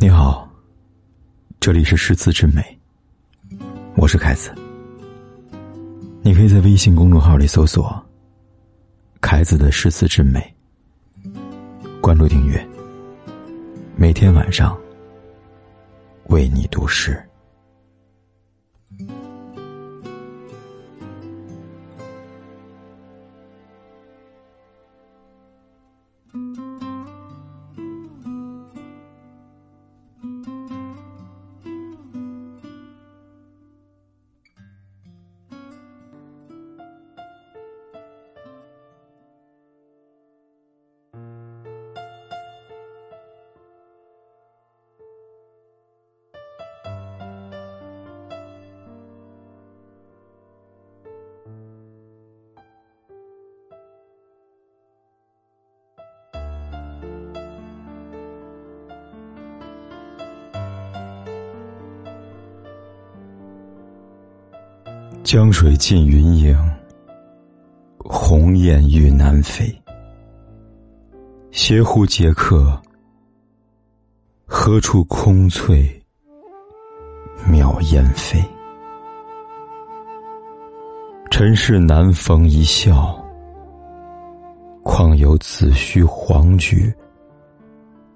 你好，这里是诗词之美，我是凯子。你可以在微信公众号里搜索“凯子的诗词之美”，关注订阅，每天晚上为你读诗。江水尽云影，鸿雁欲南飞。斜湖结客，何处空翠渺烟飞？尘世难逢一笑，况有子虚黄菊，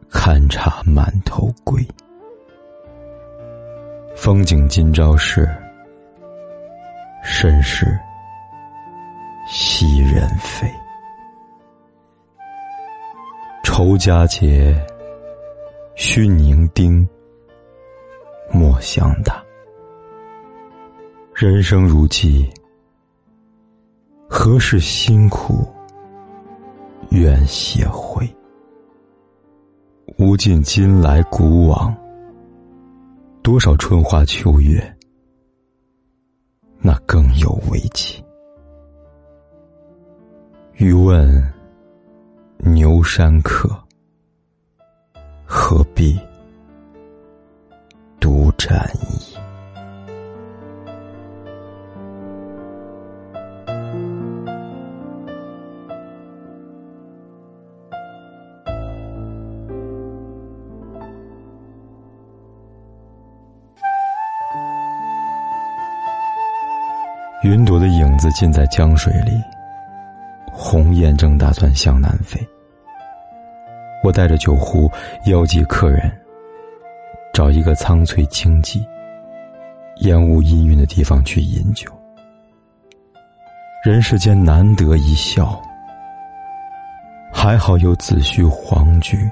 堪插满头归。风景今朝事。甚是昔人非，愁佳节，须凝丁，莫相答。人生如寄，何事辛苦愿写回？无尽今来古往，多少春花秋月。那更有危机。欲问牛山客，何必独占衣？云朵的影子浸在江水里，鸿雁正打算向南飞。我带着酒壶邀集客人，找一个苍翠清寂、烟雾氤氲的地方去饮酒。人世间难得一笑，还好有紫虚黄菊，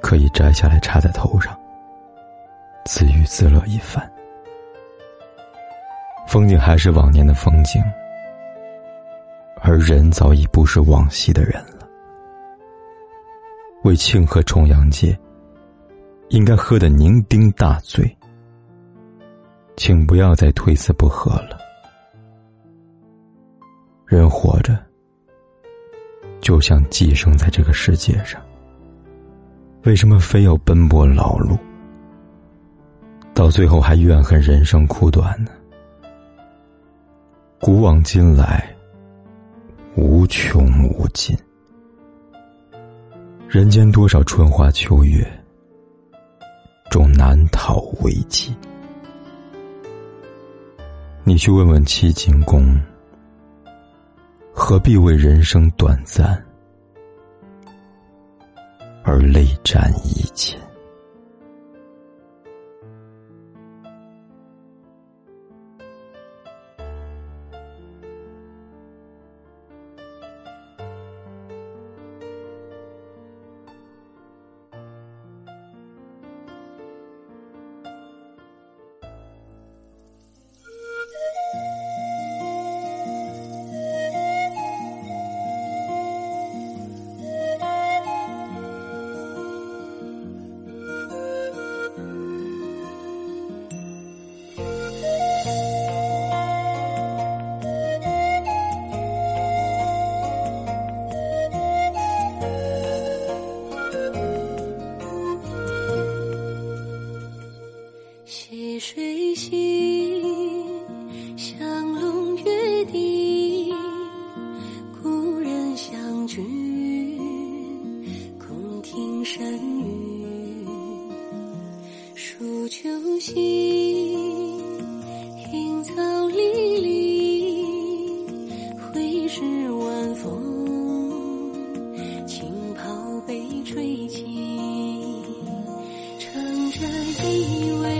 可以摘下来插在头上，自娱自乐一番。风景还是往年的风景，而人早已不是往昔的人了。为庆贺重阳节，应该喝的酩酊大醉，请不要再推辞不喝了。人活着，就像寄生在这个世界上，为什么非要奔波劳碌，到最后还怨恨人生苦短呢？古往今来，无穷无尽。人间多少春花秋月，终难逃危机。你去问问七进宫，何必为人生短暂而泪沾衣襟？数秋夕，青草离离，会是晚风，轻袍被吹起，唱着依偎。